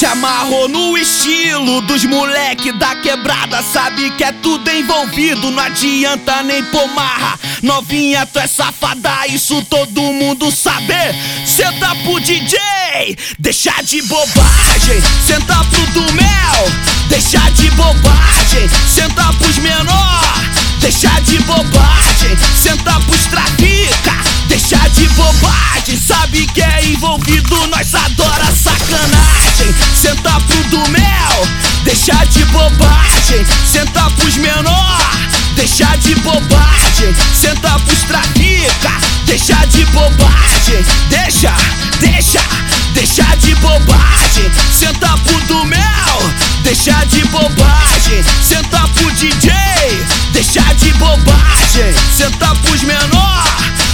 Se amarrou no estilo dos moleque da quebrada. Sabe que é tudo envolvido, não adianta nem pomarra Novinha, tu é safada, isso todo mundo sabe. Senta pro DJ, deixa de bobagem. Senta pro do mel, deixa de bobagem. Senta pros menor, deixa de bobagem. Senta pros trafica, deixa de bobagem. Sabe que é envolvido, nós adora bobagem Senta pros menor, deixa de bobagem Senta pros trafica, deixa de bobagem Deixa, deixa, deixa de bobagem Senta pro do mel, deixa de bobagem Senta pro DJ, deixa de bobagem Senta pros menor,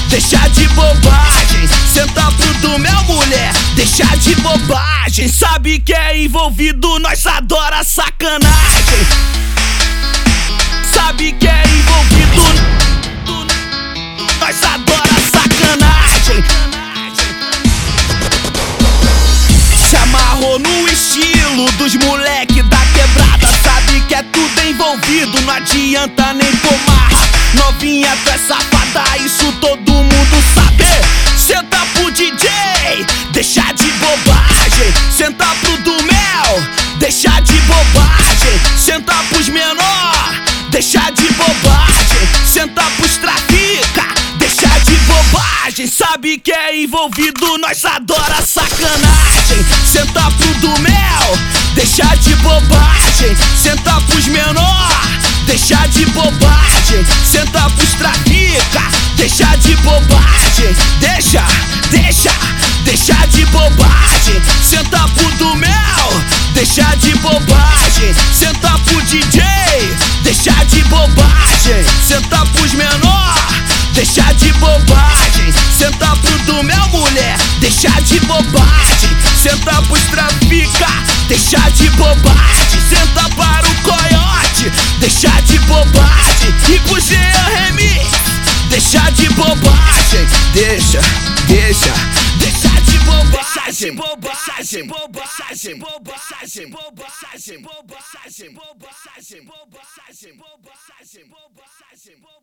deixa de bobagem Senta pro do mel, mulher, deixa de bobagem Sabe que é envolvido, nós adora sacanagem dos moleque da quebrada Sabe que é tudo envolvido, não adianta nem pomarra Novinha, tu é safada, isso todo mundo sabe. Senta pro DJ, deixa de bobagem. Senta pro do mel, deixa de bobagem. Senta pros menor, deixa de bobagem. Senta pros trafica, deixa de bobagem. Sabe que é envolvido, nós adora sacanagem. Senta pro do mel, deixa de bobagem Senta pros menor, deixa de bobagem Senta pros trafica, deixa de bobagem Deixa, deixa, deixa de bobagem. Senta pro do mel, deixa de bobagem. Senta pro DJ, deixa de bobagem. Senta pros menor, deixa de bobagem deixa de bobagem. Senta para o coiote, deixa de bobagem. E com de Remix, deixa de bobagem. Deixa, deixa, deixa de bobagem. Bobagem, bobagem, bobagem, bobagem, bobagem, bobagem, bobagem, bobagem, bobagem, bobagem, bobagem, bobagem, bobagem.